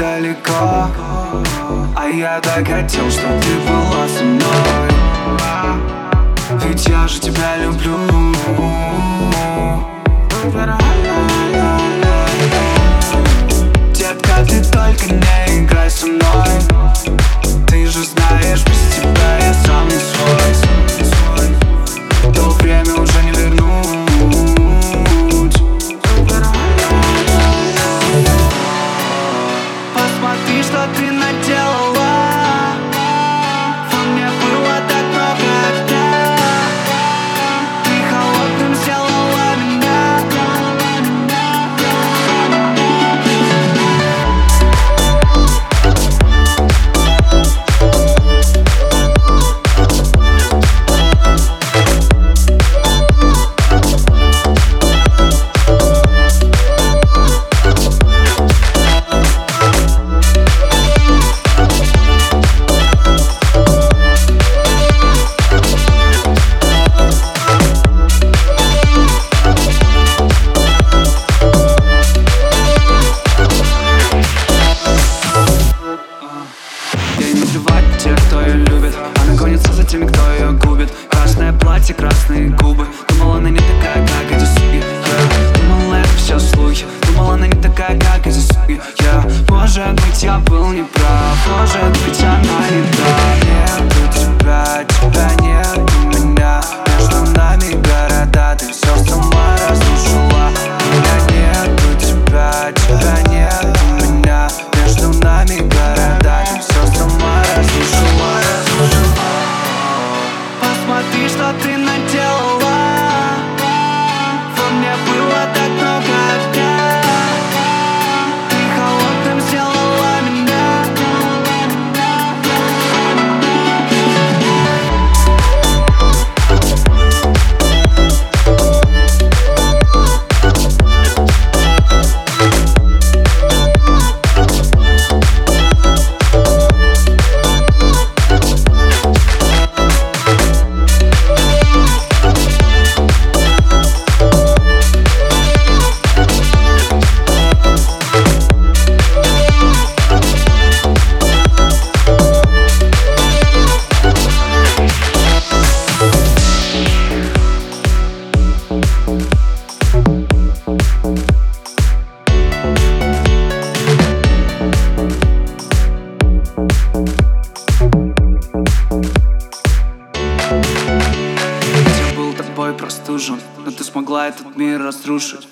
далеко А я так хотел, чтобы ты была со мной. Ведь я же тебя люблю. Может быть, я был неправ Может быть, она не та. жемчужин Но ты смогла этот мир разрушить.